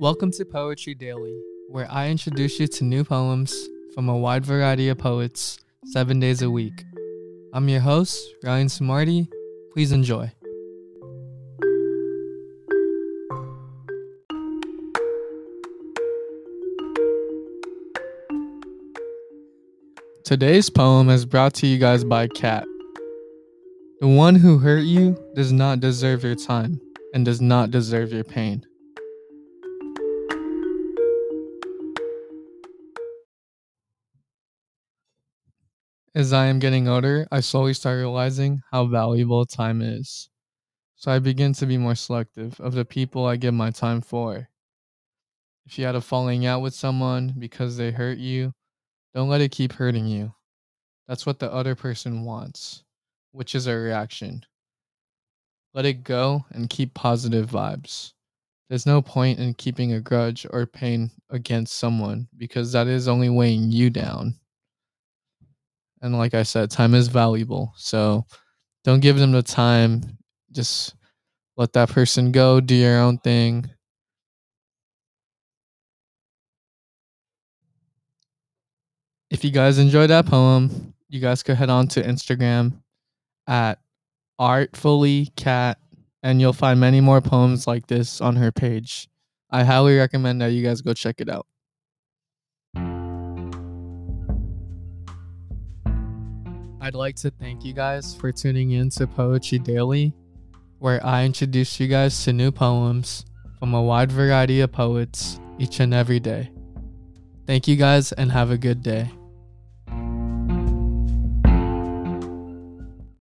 Welcome to Poetry Daily, where I introduce you to new poems from a wide variety of poets seven days a week. I'm your host, Ryan Smarty. Please enjoy. Today's poem is brought to you guys by Cat. The one who hurt you does not deserve your time and does not deserve your pain. As I am getting older, I slowly start realizing how valuable time is. So I begin to be more selective of the people I give my time for. If you had a falling out with someone because they hurt you, don't let it keep hurting you. That's what the other person wants, which is a reaction. Let it go and keep positive vibes. There's no point in keeping a grudge or pain against someone because that is only weighing you down. And like I said, time is valuable. So don't give them the time. Just let that person go, do your own thing. If you guys enjoyed that poem, you guys could head on to Instagram at artfullycat and you'll find many more poems like this on her page. I highly recommend that you guys go check it out. I'd like to thank you guys for tuning in to Poetry Daily, where I introduce you guys to new poems from a wide variety of poets each and every day. Thank you guys and have a good day.